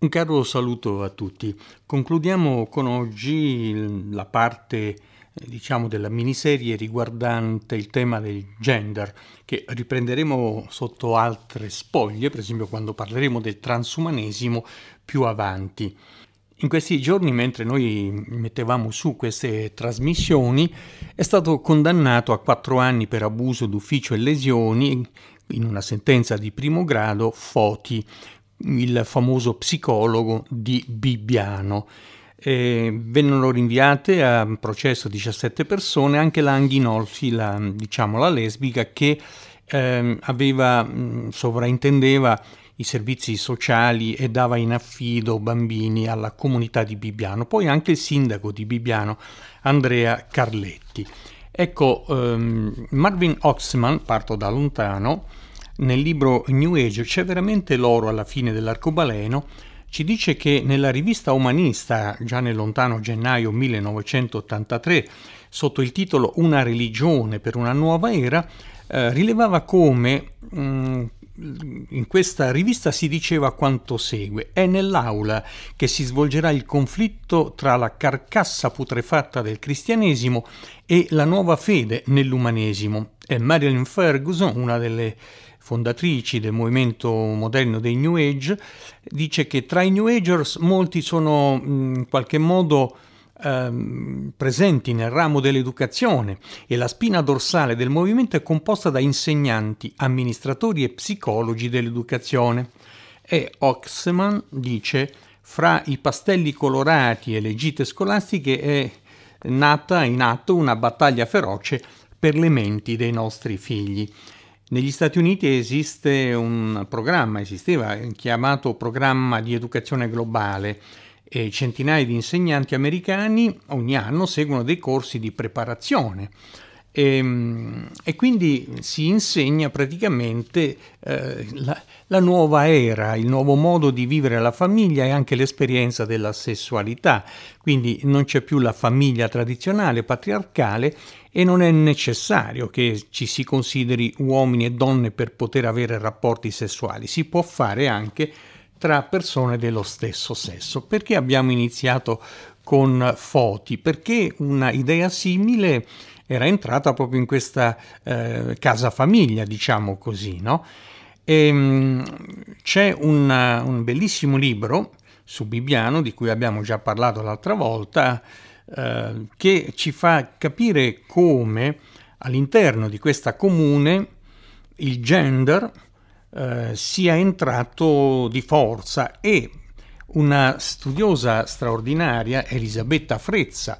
Un caro saluto a tutti. Concludiamo con oggi la parte diciamo della miniserie riguardante il tema del gender che riprenderemo sotto altre spoglie, per esempio quando parleremo del transumanesimo più avanti. In questi giorni, mentre noi mettevamo su queste trasmissioni, è stato condannato a quattro anni per abuso d'ufficio e lesioni in una sentenza di primo grado Foti, il famoso psicologo di Bibbiano. E vennero rinviate a processo 17 persone, anche la Anghinolfi, la, diciamo la lesbica, che eh, aveva, sovraintendeva i servizi sociali e dava in affido bambini alla comunità di Bibbiano, poi anche il sindaco di Bibbiano, Andrea Carletti. Ecco, ehm, Marvin Oxman, parto da lontano, nel libro New Age c'è veramente l'oro alla fine dell'arcobaleno, ci dice che nella rivista umanista, già nel lontano gennaio 1983, sotto il titolo Una religione per una nuova era, eh, rilevava come mh, mm, in questa rivista si diceva quanto segue: È nell'aula che si svolgerà il conflitto tra la carcassa putrefatta del cristianesimo e la nuova fede nell'umanesimo. E Marilyn Ferguson, una delle fondatrici del movimento moderno dei New Age, dice che tra i New Agers molti sono in qualche modo ehm, presenti nel ramo dell'educazione e la spina dorsale del movimento è composta da insegnanti, amministratori e psicologi dell'educazione. E Oxman dice fra i pastelli colorati e le gite scolastiche è nata in atto una battaglia feroce per le menti dei nostri figli. Negli Stati Uniti esiste un programma, esisteva, chiamato Programma di Educazione Globale e centinaia di insegnanti americani ogni anno seguono dei corsi di preparazione e, ehm, e quindi si insegna praticamente eh, la, la, nuova era, il nuovo modo di vivere la famiglia e anche l'esperienza della sessualità. Quindi non c'è più la famiglia tradizionale, patriarcale e non è necessario che ci si consideri uomini e donne per poter avere rapporti sessuali, si può fare anche tra persone dello stesso sesso. Perché abbiamo iniziato con Foti? Perché una idea simile era entrata proprio in questa eh, casa famiglia, diciamo così, no? E, ehm, c'è una, un bellissimo libro su Bibbiano, di cui abbiamo già parlato l'altra volta, eh, che ci fa capire come all'interno di questa comune il gender eh, sia entrato di forza e una studiosa straordinaria, Elisabetta Frezza,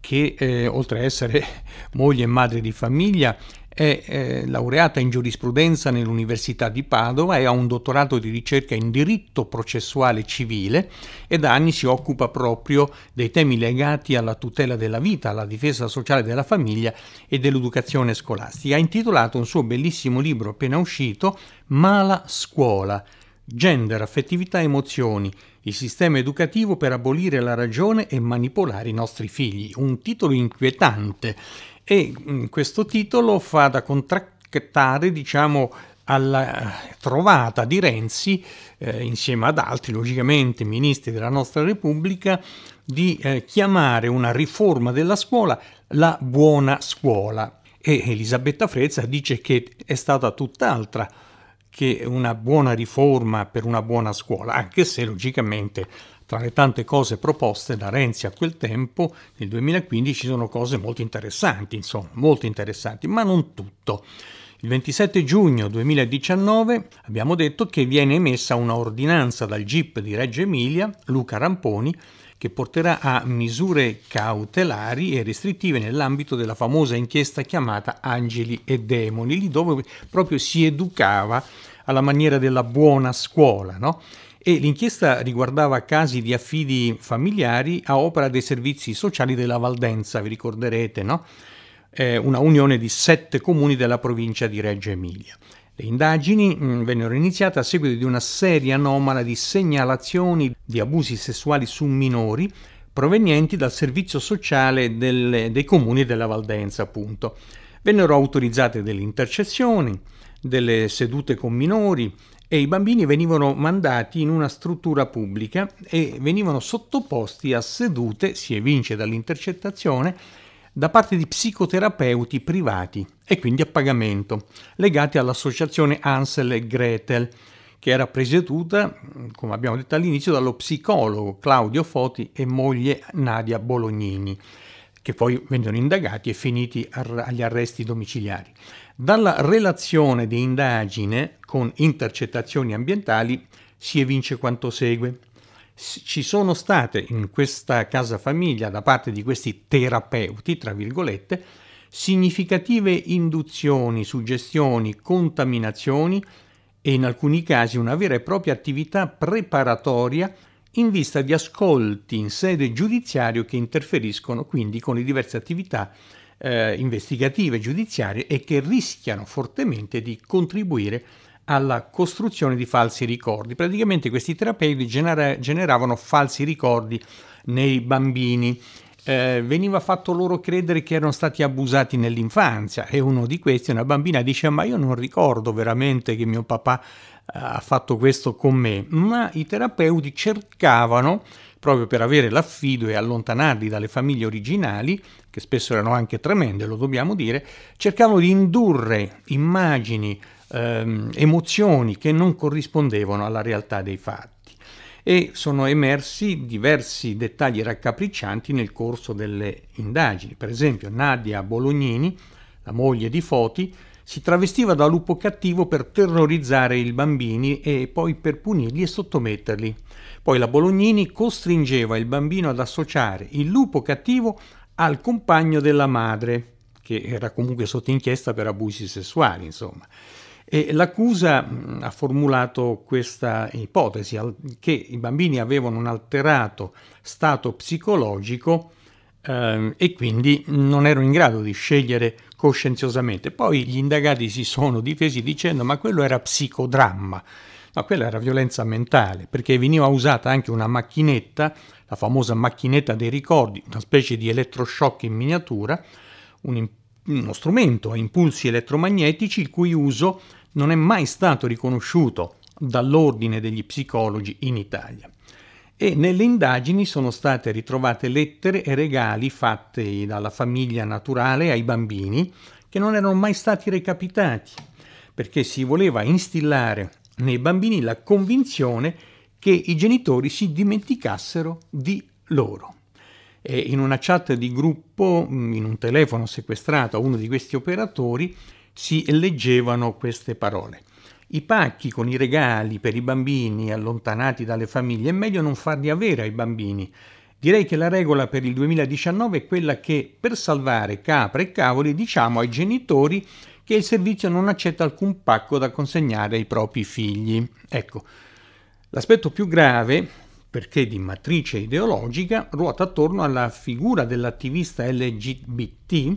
che eh, oltre a essere moglie e madre di famiglia è laureata in giurisprudenza nell'Università di Padova e ha un dottorato di ricerca in diritto processuale civile e da anni si occupa proprio dei temi legati alla tutela della vita, alla difesa sociale della famiglia e dell'educazione scolastica. Ha intitolato un suo bellissimo libro appena uscito, Mala scuola, gender, affettività e emozioni, il sistema educativo per abolire la ragione e manipolare i nostri figli. Un titolo inquietante e mm, questo titolo fa da contrattare, diciamo, alla trovata di Renzi, eh, insieme ad altri, logicamente, ministri della nostra Repubblica, di eh, chiamare una riforma della scuola la buona scuola. E Elisabetta Frezza dice che è stata tutt'altra che una buona riforma per una buona scuola, anche se logicamente tra le tante cose proposte da Renzi a quel tempo, nel 2015 ci sono cose molto interessanti, insomma, molto interessanti, ma non tutto. Il 27 giugno 2019 abbiamo detto che viene emessa una ordinanza dal GIP di Reggio Emilia, Luca Ramponi, che porterà a misure cautelari e restrittive nell'ambito della famosa inchiesta chiamata Angeli e Demoni, lì dove proprio si educava alla maniera della buona scuola, no? E l'inchiesta riguardava casi di affidi familiari a opera dei servizi sociali della Valdenza, vi ricorderete, no? Eh, una unione di sette comuni della provincia di Reggio Emilia. Le indagini mh, mm, vennero iniziate a seguito di una serie anomala di segnalazioni di abusi sessuali su minori provenienti dal servizio sociale del, dei comuni della Valdenza, appunto. Vennero autorizzate delle intercezioni, delle sedute con minori e i bambini venivano mandati in una struttura pubblica e venivano sottoposti a sedute, si evince dall'intercettazione, da parte di psicoterapeuti privati e quindi a pagamento, legati all'associazione Ansel e Gretel, che era presieduta, come abbiamo detto all'inizio, dallo psicologo Claudio Foti e moglie Nadia Bolognini, che poi vennero indagati e finiti agli arresti domiciliari. Dalla relazione di indagine con intercettazioni ambientali si evince quanto segue. Ci sono state in questa casa famiglia da parte di questi terapeuti, tra virgolette, significative induzioni, suggestioni, contaminazioni e in alcuni casi una vera e propria attività preparatoria in vista di ascolti in sede giudiziario che interferiscono quindi con le diverse attività eh, investigative giudiziarie e che rischiano fortemente di contribuire alla costruzione di falsi ricordi. Praticamente questi terapeuti genera- generavano falsi ricordi nei bambini eh, veniva fatto loro credere che erano stati abusati nell'infanzia e uno di questi, una bambina, dice ma io non ricordo veramente che mio papà eh, ha fatto questo con me, ma i terapeuti cercavano proprio per avere l'affido e allontanarli dalle famiglie originali, che spesso erano anche tremende, lo dobbiamo dire, cercavano di indurre immagini, ehm, emozioni che non corrispondevano alla realtà dei fatti e sono emersi diversi dettagli raccapriccianti nel corso delle indagini. Per esempio, Nadia Bolognini, la moglie di Foti, si travestiva da lupo cattivo per terrorizzare i bambini e poi per punirli e sottometterli. Poi la Bolognini costringeva il bambino ad associare il lupo cattivo al compagno della madre, che era comunque sotto inchiesta per abusi sessuali, insomma. E l'accusa ha formulato questa ipotesi che i bambini avevano un alterato stato psicologico eh, e quindi non erano in grado di scegliere coscienziosamente. Poi gli indagati si sono difesi dicendo ma quello era psicodramma. No, quella era violenza mentale, perché veniva usata anche una macchinetta, la famosa macchinetta dei ricordi, una specie di elettroshock in miniatura, un, uno strumento a impulsi elettromagnetici il cui uso non è mai stato riconosciuto dall'ordine degli psicologi in Italia. E nelle indagini sono state ritrovate lettere e regali fatti dalla famiglia naturale ai bambini che non erano mai stati recapitati, perché si voleva instillare nei bambini la convinzione che i genitori si dimenticassero di loro. E in una chat di gruppo, in un telefono sequestrato a uno di questi operatori, si leggevano queste parole. I pacchi con i regali per i bambini allontanati dalle famiglie è meglio non farli avere ai bambini. Direi che la regola per il 2019 è quella che per salvare capre e cavoli diciamo ai genitori che il servizio non accetta alcun pacco da consegnare ai propri figli. Ecco, l'aspetto più grave, perché di matrice ideologica, ruota attorno alla figura dell'attivista LGBT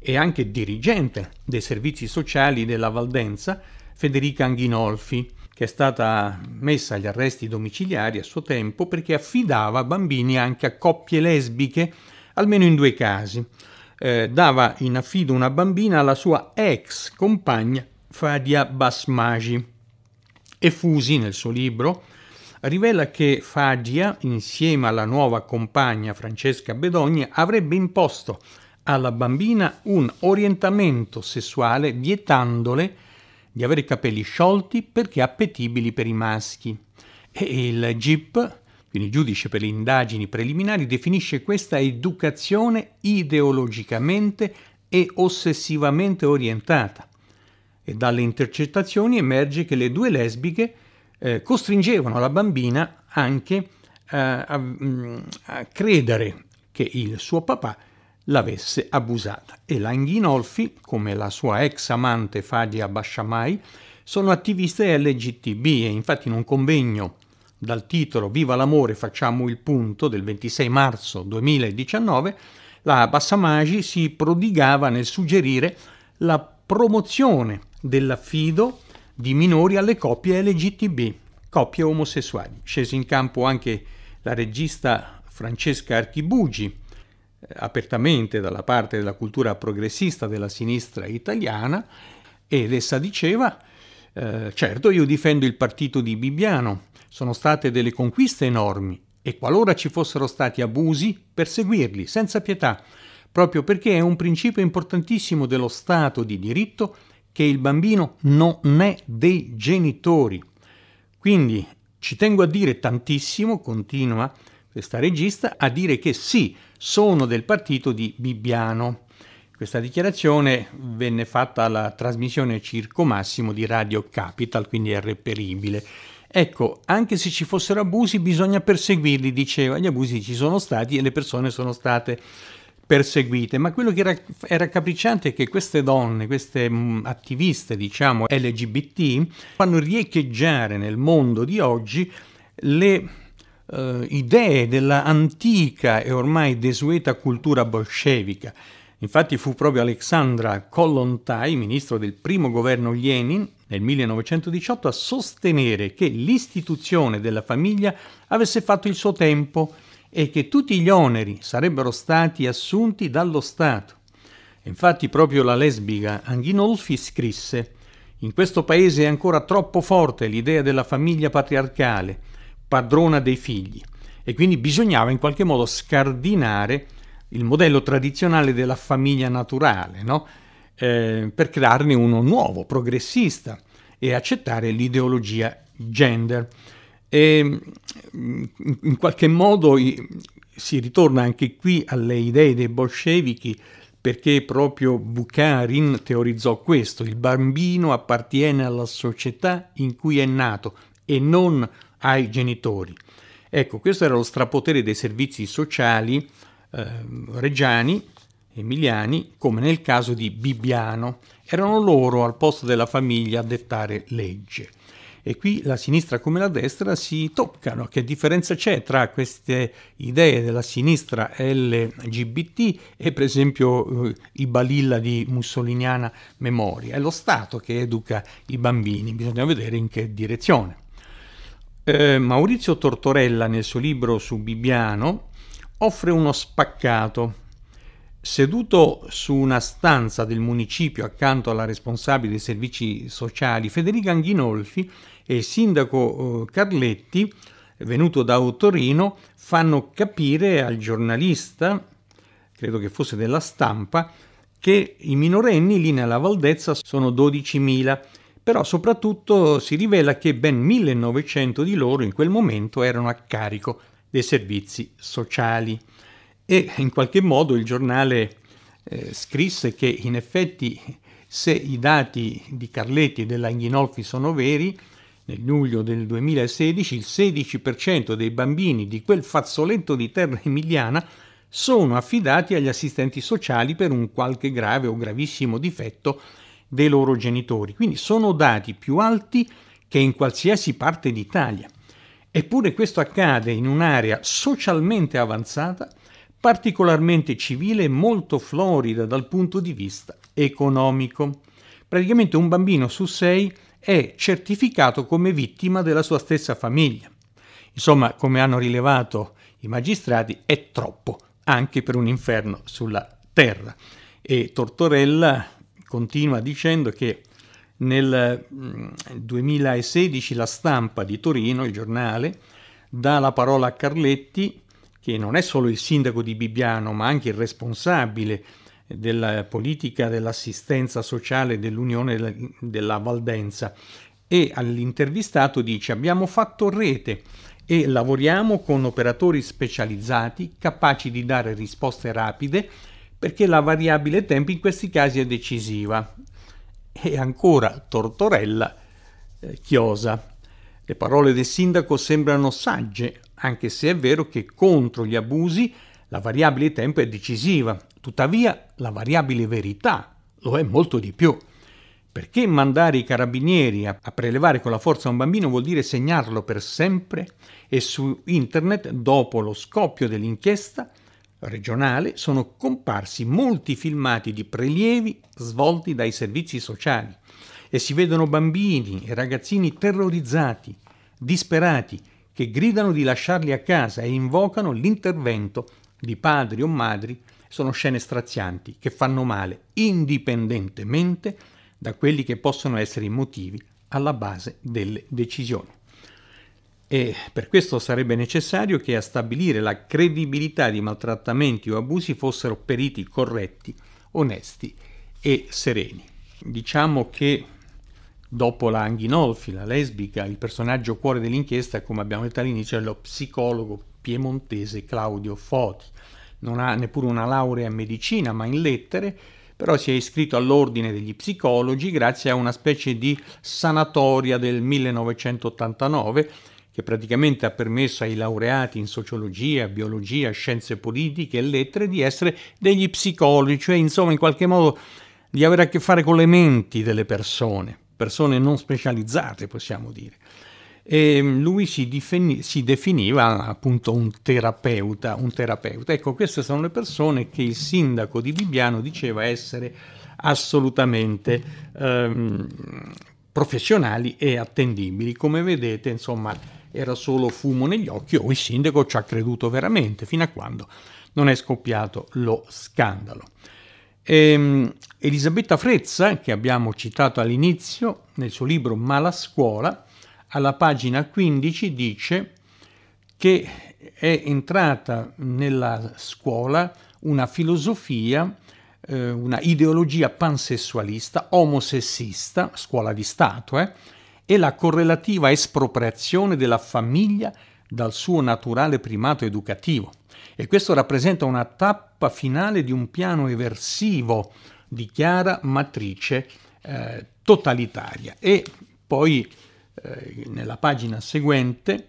e anche dirigente dei servizi sociali della Valdenza, Federica Anghinolfi, che è stata messa agli arresti domiciliari a suo tempo perché affidava bambini anche a coppie lesbiche, almeno in due casi. Eh, dava in affido una bambina alla sua ex compagna Fadia Basmagi. E Fusi, nel suo libro, rivela che Fadia, insieme alla nuova compagna Francesca Bedogni, avrebbe imposto alla bambina un orientamento sessuale vietandole di avere i capelli sciolti perché appetibili per i maschi. E il GIP, quindi giudice per le indagini preliminari, definisce questa educazione ideologicamente e ossessivamente orientata. E dalle intercettazioni emerge che le due lesbiche eh, costringevano la bambina anche eh, a, mm, a credere che il suo papà l'avesse abusata. E Langhinolfi, come la sua ex amante Fadia Bashamai, sono attiviste LGTB e infatti in un convegno dal titolo Viva l'amore, facciamo il punto del 26 marzo 2019, la Bassamagi si prodigava nel suggerire la promozione dell'affido di minori alle coppie LGTB, coppie omosessuali. Scese in campo anche la regista Francesca Archibugi, apertamente dalla parte della cultura progressista della sinistra italiana ed essa diceva Eh, certo, io difendo il partito di Bibbiano, sono state delle conquiste enormi e qualora ci fossero stati abusi, perseguirli senza pietà, proprio perché è un principio importantissimo dello Stato di diritto che il bambino non è dei genitori. Quindi ci tengo a dire tantissimo, continua questa regista, a dire che sì, sono del partito di Bibbiano. Questa dichiarazione venne fatta alla trasmissione Circo Massimo di Radio Capital, quindi è reperibile. Ecco, anche se ci fossero abusi bisogna perseguirli, diceva, gli abusi ci sono stati e le persone sono state perseguite, ma quello che era, era raccapricciante è che queste donne, queste mm, attiviste, diciamo, LGBT, fanno riecheggiare nel mondo di oggi le uh, idee della antica e ormai desueta cultura bolscevica. Infatti fu proprio Alexandra Kollontai, ministro del primo governo Lenin, nel 1918 a sostenere che l'istituzione della famiglia avesse fatto il suo tempo e che tutti gli oneri sarebbero stati assunti dallo Stato. Infatti proprio la lesbica Anghinolfi scrisse in questo paese è ancora troppo forte l'idea della famiglia patriarcale, padrona dei figli, e quindi bisognava in qualche modo scardinare il modello tradizionale della famiglia naturale, no? eh, per crearne uno nuovo, progressista, e accettare l'ideologia gender. E mm, in qualche modo si ritorna anche qui alle idee dei bolscevichi perché proprio Bukharin teorizzò questo, il bambino appartiene alla società in cui è nato e non ai genitori. Ecco, questo era lo strapotere dei servizi sociali eh, reggiani, emiliani, come nel caso di Bibbiano. Erano loro al posto della famiglia a dettare legge. E qui la sinistra come la destra si toccano. Che differenza c'è tra queste idee della sinistra LGBT e per esempio eh, i balilla di mussoliniana memoria? È lo Stato che educa i bambini, bisogna vedere in che direzione. Eh, Maurizio Tortorella nel suo libro su Bibbiano offre uno spaccato. Seduto su una stanza del municipio accanto alla responsabile dei servizi sociali Federica Anghinolfi e il sindaco eh, Carletti, venuto da Torino, fanno capire al giornalista, credo che fosse della stampa, che i minorenni lì nella Valdezza sono 12.000, però soprattutto si rivela che ben 1.900 di loro in quel momento erano a carico dei servizi sociali. E in qualche modo il giornale eh, scrisse che in effetti se i dati di Carletti e dell'Anghinolfi sono veri, nel luglio del 2016 il 16% dei bambini di quel fazzoletto di terra emiliana sono affidati agli assistenti sociali per un qualche grave o gravissimo difetto dei loro genitori. Quindi sono dati più alti che in qualsiasi parte d'Italia. Eppure questo accade in un'area socialmente avanzata particolarmente civile e molto florida dal punto di vista economico. Praticamente un bambino su sei è certificato come vittima della sua stessa famiglia. Insomma, come hanno rilevato i magistrati, è troppo anche per un inferno sulla terra. E Tortorella continua dicendo che nel 2016 mm, la stampa di Torino, il giornale, dà la parola a Carletti che non è solo il sindaco di Bibbiano, ma anche il responsabile della politica dell'assistenza sociale dell'Unione della Valdenza. E all'intervistato dice abbiamo fatto rete e lavoriamo con operatori specializzati capaci di dare risposte rapide perché la variabile tempo in questi casi è decisiva. E ancora Tortorella eh, chiosa. Le parole del sindaco sembrano sagge, anche se è vero che contro gli abusi la variabile tempo è decisiva, tuttavia la variabile verità lo è molto di più. Perché mandare i carabinieri a, a, prelevare con la forza un bambino vuol dire segnarlo per sempre e su internet, dopo lo scoppio dell'inchiesta regionale, sono comparsi molti filmati di prelievi svolti dai servizi sociali e si vedono bambini e ragazzini terrorizzati, disperati, che gridano di lasciarli a casa e invocano l'intervento di padri o madri, sono scene strazianti che fanno male indipendentemente da quelli che possono essere i motivi alla base delle decisioni. E per questo sarebbe necessario che a stabilire la credibilità di maltrattamenti o abusi fossero periti corretti, onesti e sereni. Diciamo che dopo la Anghinolfi, la lesbica, il personaggio cuore dell'inchiesta, come abbiamo detto all'inizio, è lo psicologo piemontese Claudio Foti. Non ha neppure una laurea in medicina, ma in lettere, però si è iscritto all'ordine degli psicologi grazie a una specie di sanatoria del 1989 che praticamente ha permesso ai laureati in sociologia, biologia, scienze politiche e lettere di essere degli psicologi, cioè insomma in qualche modo di avere a che fare con le menti delle persone, persone non specializzate possiamo dire. E lui si, difini, si definiva appunto un terapeuta, un terapeuta. Ecco, queste sono le persone che il sindaco di Bibbiano diceva essere assolutamente ehm, professionali e attendibili. Come vedete, insomma, era solo fumo negli occhi o il sindaco ci ha creduto veramente fino a quando non è scoppiato lo scandalo. Ehm, Elisabetta Frezza, che abbiamo citato all'inizio nel suo libro Malascuola, alla pagina 15 dice che è entrata nella scuola una filosofia, eh, una ideologia pansessualista, omosessista, scuola di Stato, eh, e la correlativa espropriazione della famiglia dal suo naturale primato educativo. E questo rappresenta una tappa finale di un piano eversivo di chiara matrice eh, totalitaria. E poi eh, nella pagina seguente,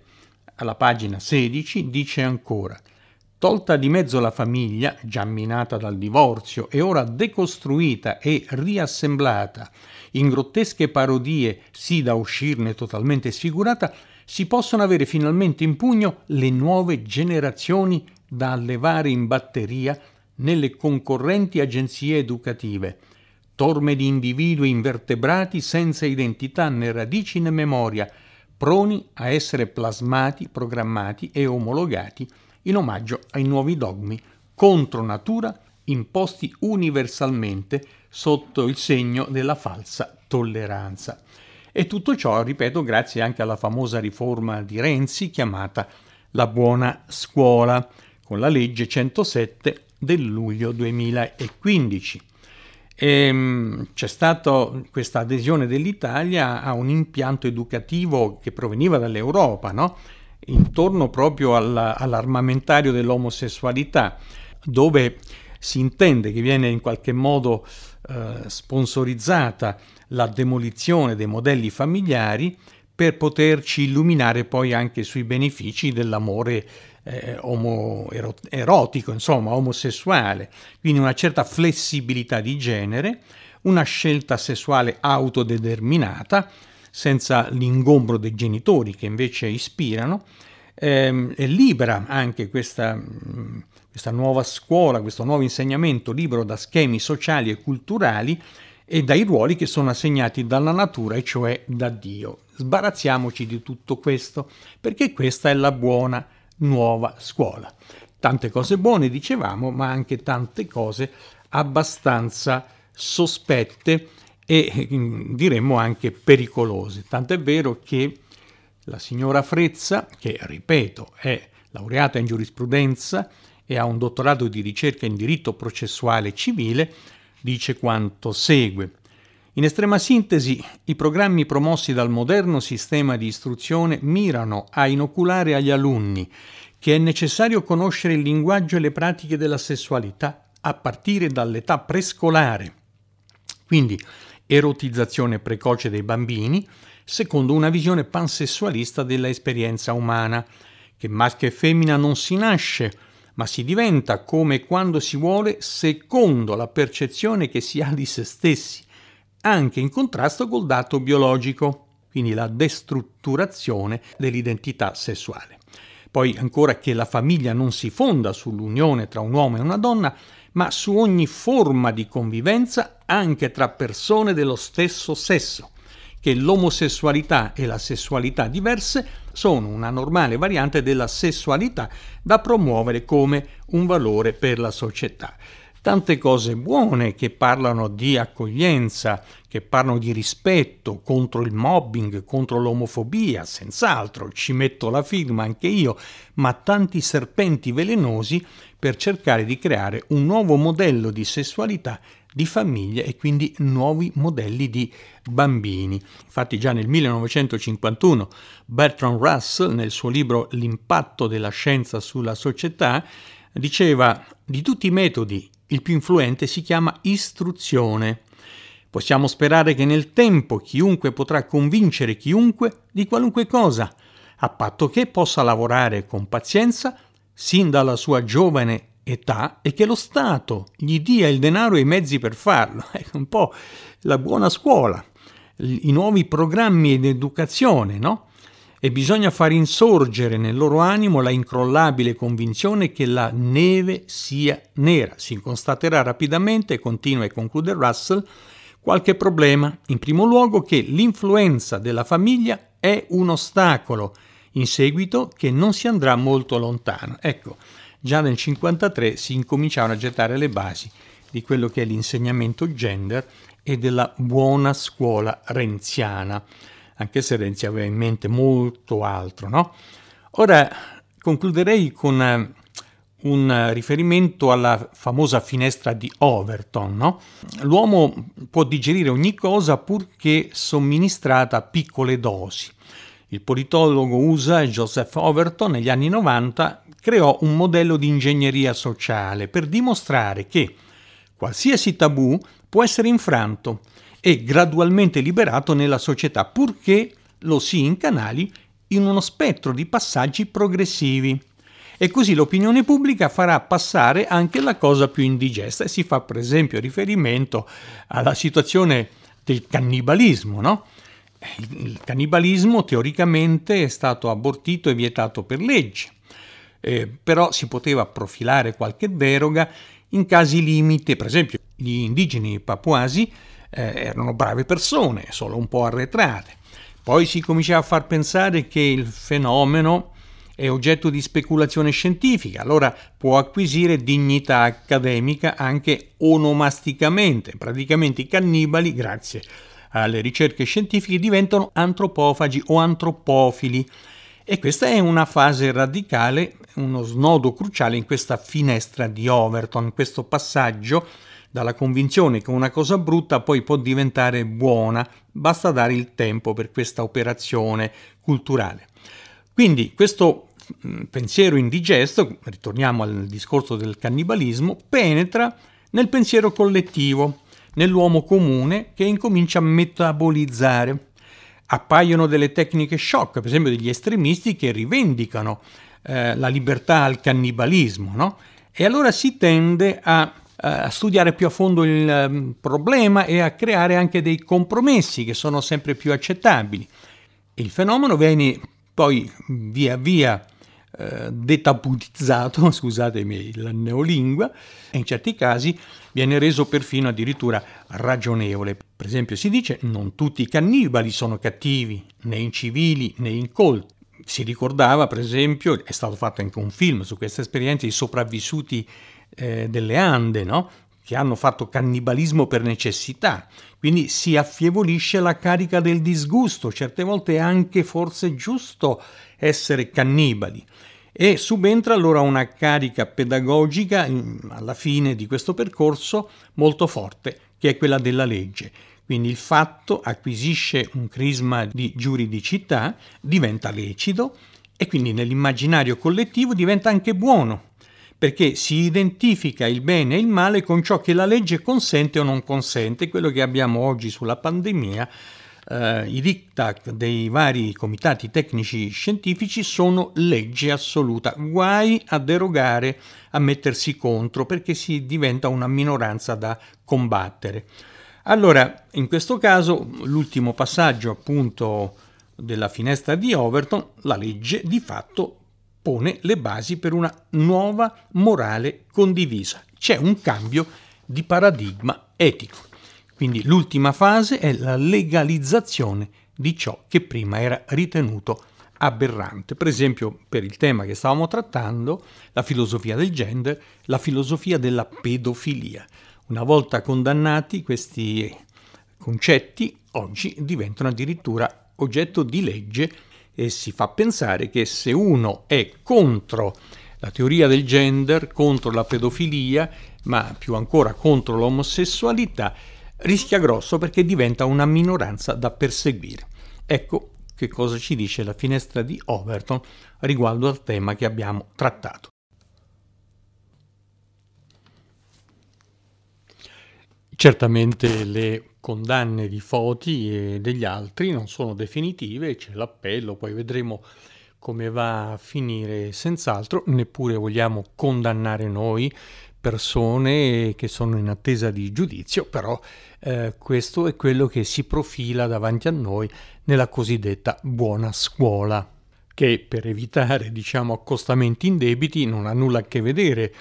alla pagina 16, dice ancora Tolta di mezzo la famiglia, già minata dal divorzio e ora decostruita e riassemblata in grottesche parodie, sì da uscirne totalmente sfigurata, si possono avere finalmente in pugno le nuove generazioni da allevare in batteria nelle concorrenti agenzie educative, torme di individui invertebrati senza identità né radici né memoria, proni a essere plasmati, programmati e omologati in omaggio ai nuovi dogmi contro natura imposti universalmente sotto il segno della falsa tolleranza. E tutto ciò, ripeto, grazie anche alla famosa riforma di Renzi chiamata la buona scuola, con la legge 107 del luglio 2015. E, ehm, c'è stata questa adesione dell'Italia a un impianto educativo che proveniva dall'Europa, no? Intorno proprio alla, all'armamentario dell'omosessualità, dove si intende che viene in qualche modo eh, sponsorizzata la demolizione dei modelli familiari per poterci illuminare poi anche sui benefici dell'amore eh, omo, erotico, insomma, omosessuale. Quindi una certa flessibilità di genere, una scelta sessuale autodeterminata, senza l'ingombro dei genitori che invece ispirano, ehm, e libera anche questa, mm, questa nuova scuola, questo nuovo insegnamento libero da schemi sociali e culturali e dai ruoli che sono assegnati dalla natura, e cioè da Dio. Sbarazziamoci di tutto questo, perché questa è la buona nuova scuola. Tante cose buone, dicevamo, ma anche tante cose abbastanza sospette e mm, diremmo anche pericolose. Tant'è vero che la signora Frezza, che ripeto è laureata in giurisprudenza e ha un dottorato di ricerca in diritto processuale civile, dice quanto segue. In estrema sintesi, i programmi promossi dal moderno sistema di istruzione mirano a inoculare agli alunni che è necessario conoscere il linguaggio e le pratiche della sessualità a partire dall'età prescolare. Quindi erotizzazione precoce dei bambini, secondo una visione pansessualista della esperienza umana, che maschio e femmina non si nasce, ma si diventa come quando si vuole secondo la percezione che si ha di se stessi, anche in contrasto col dato biologico, quindi la destrutturazione dell'identità sessuale. Poi ancora che la famiglia non si fonda sull'unione tra un uomo e una donna, ma su ogni forma di convivenza anche tra persone dello stesso sesso, che l'omosessualità e la sessualità diverse sono una normale variante della sessualità da promuovere come un valore per la società. Tante cose buone che parlano di accoglienza, che parlano di rispetto contro il mobbing, contro l'omofobia, senz'altro, ci metto la firma anche io, ma tanti serpenti velenosi per cercare di creare un nuovo modello di sessualità di famiglie e quindi nuovi modelli di bambini. Infatti già nel 1951 Bertrand Russell nel suo libro L'impatto della scienza sulla società diceva di tutti i metodi il più influente si chiama istruzione. Possiamo sperare che nel tempo chiunque potrà convincere chiunque di qualunque cosa, a patto che possa lavorare con pazienza sin dalla sua giovane età e che lo Stato gli dia il denaro e i mezzi per farlo. È un po' la buona scuola, i nuovi programmi di educazione, no? E bisogna far insorgere nel loro animo la incrollabile convinzione che la neve sia nera. Si constaterà rapidamente, continua e conclude Russell, qualche problema. In primo luogo che l'influenza della famiglia è un ostacolo, in seguito che non si andrà molto lontano. Ecco, già nel 1953 si incominciavano a gettare le basi di quello che è l'insegnamento gender e della buona scuola renziana anche se Renzi aveva in mente molto altro. No? Ora concluderei con eh, un riferimento alla famosa finestra di Overton. No? L'uomo può digerire ogni cosa purché somministrata a piccole dosi. Il politologo USA Joseph Overton negli anni 90 creò un modello di ingegneria sociale per dimostrare che qualsiasi tabù può essere infranto e gradualmente liberato nella società, purché lo si incanali in uno spettro di passaggi progressivi. E così l'opinione pubblica farà passare anche la cosa più indigesta. E si fa per esempio riferimento alla situazione del cannibalismo, no? Il cannibalismo teoricamente è stato abortito e vietato per legge, eh, però si poteva profilare qualche deroga in casi limite, per esempio gli indigeni papuasi eh, erano brave persone, solo un po' arretrate. Poi si cominciava a far pensare che il fenomeno è oggetto di speculazione scientifica, allora può acquisire dignità accademica anche onomasticamente. Praticamente i cannibali, grazie alle ricerche scientifiche, diventano antropofagi o antropofili. E questa è una fase radicale, uno snodo cruciale in questa finestra di Overton, questo passaggio dalla convinzione che una cosa brutta poi può diventare buona, basta dare il tempo per questa operazione culturale. Quindi questo mm, pensiero indigesto, ritorniamo al discorso del cannibalismo, penetra nel pensiero collettivo, nell'uomo comune che incomincia a metabolizzare. Appaiono delle tecniche shock, per esempio degli estremisti che rivendicano eh, la libertà al cannibalismo, no? E allora si tende a a studiare più a fondo il ehm, problema e a creare anche dei compromessi che sono sempre più accettabili. Il fenomeno viene poi via via eh, detabutizzato, scusatemi la neolingua, e in certi casi viene reso perfino addirittura ragionevole. Per esempio si dice non tutti i cannibali sono cattivi, né incivili né incolti. Si ricordava, per esempio, è stato fatto anche un film su questa esperienza, i sopravvissuti eh, delle Ande, no? che hanno fatto cannibalismo per necessità, quindi si affievolisce la carica del disgusto, certe volte è anche forse giusto essere cannibali. E subentra allora una carica pedagogica alla fine di questo percorso molto forte, che è quella della legge. Quindi il fatto acquisisce un crisma di giuridicità, diventa lecito e quindi nell'immaginario collettivo diventa anche buono, perché si identifica il bene e il male con ciò che la legge consente o non consente, quello che abbiamo oggi sulla pandemia. Uh, I diktat dei vari comitati tecnici scientifici sono legge assoluta, guai a derogare, a mettersi contro, perché si diventa una minoranza da combattere. Allora, in questo caso, l'ultimo passaggio appunto della finestra di Overton, la legge di fatto pone le basi per una nuova morale condivisa. C'è un cambio di paradigma etico. Quindi l'ultima fase è la legalizzazione di ciò che prima era ritenuto aberrante. Per esempio, per il tema che stavamo trattando, la filosofia del gender, la filosofia della pedofilia. Una volta condannati questi concetti, oggi diventano addirittura oggetto di legge e si fa pensare che se uno è contro la teoria del gender, contro la pedofilia, ma più ancora contro l'omosessualità, rischia grosso perché diventa una minoranza da perseguire. Ecco che cosa ci dice la finestra di Overton riguardo al tema che abbiamo trattato. Certamente le condanne di Foti e degli altri non sono definitive, c'è l'appello, poi vedremo come va a finire senz'altro, neppure vogliamo condannare noi persone che sono in attesa di giudizio, però eh, questo è quello che si profila davanti a noi nella cosiddetta buona scuola, che per evitare diciamo accostamenti indebiti non ha nulla a che vedere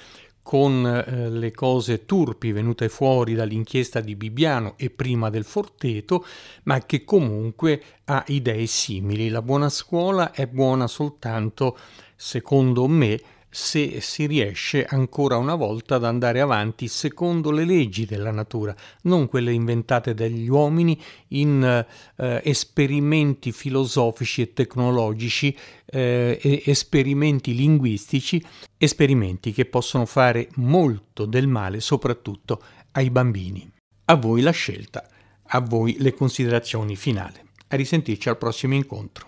con eh, le cose turpi venute fuori dall'inchiesta di Bibbiano e prima del Forteto, ma che comunque ha idee simili. La buona scuola è buona soltanto, secondo me, se si riesce ancora una volta ad andare avanti secondo le leggi della natura, non quelle inventate dagli uomini in eh, esperimenti filosofici e tecnologici, eh, esperimenti linguistici, esperimenti che possono fare molto del male soprattutto ai bambini. A voi la scelta, a voi le considerazioni finali. A risentirci al prossimo incontro.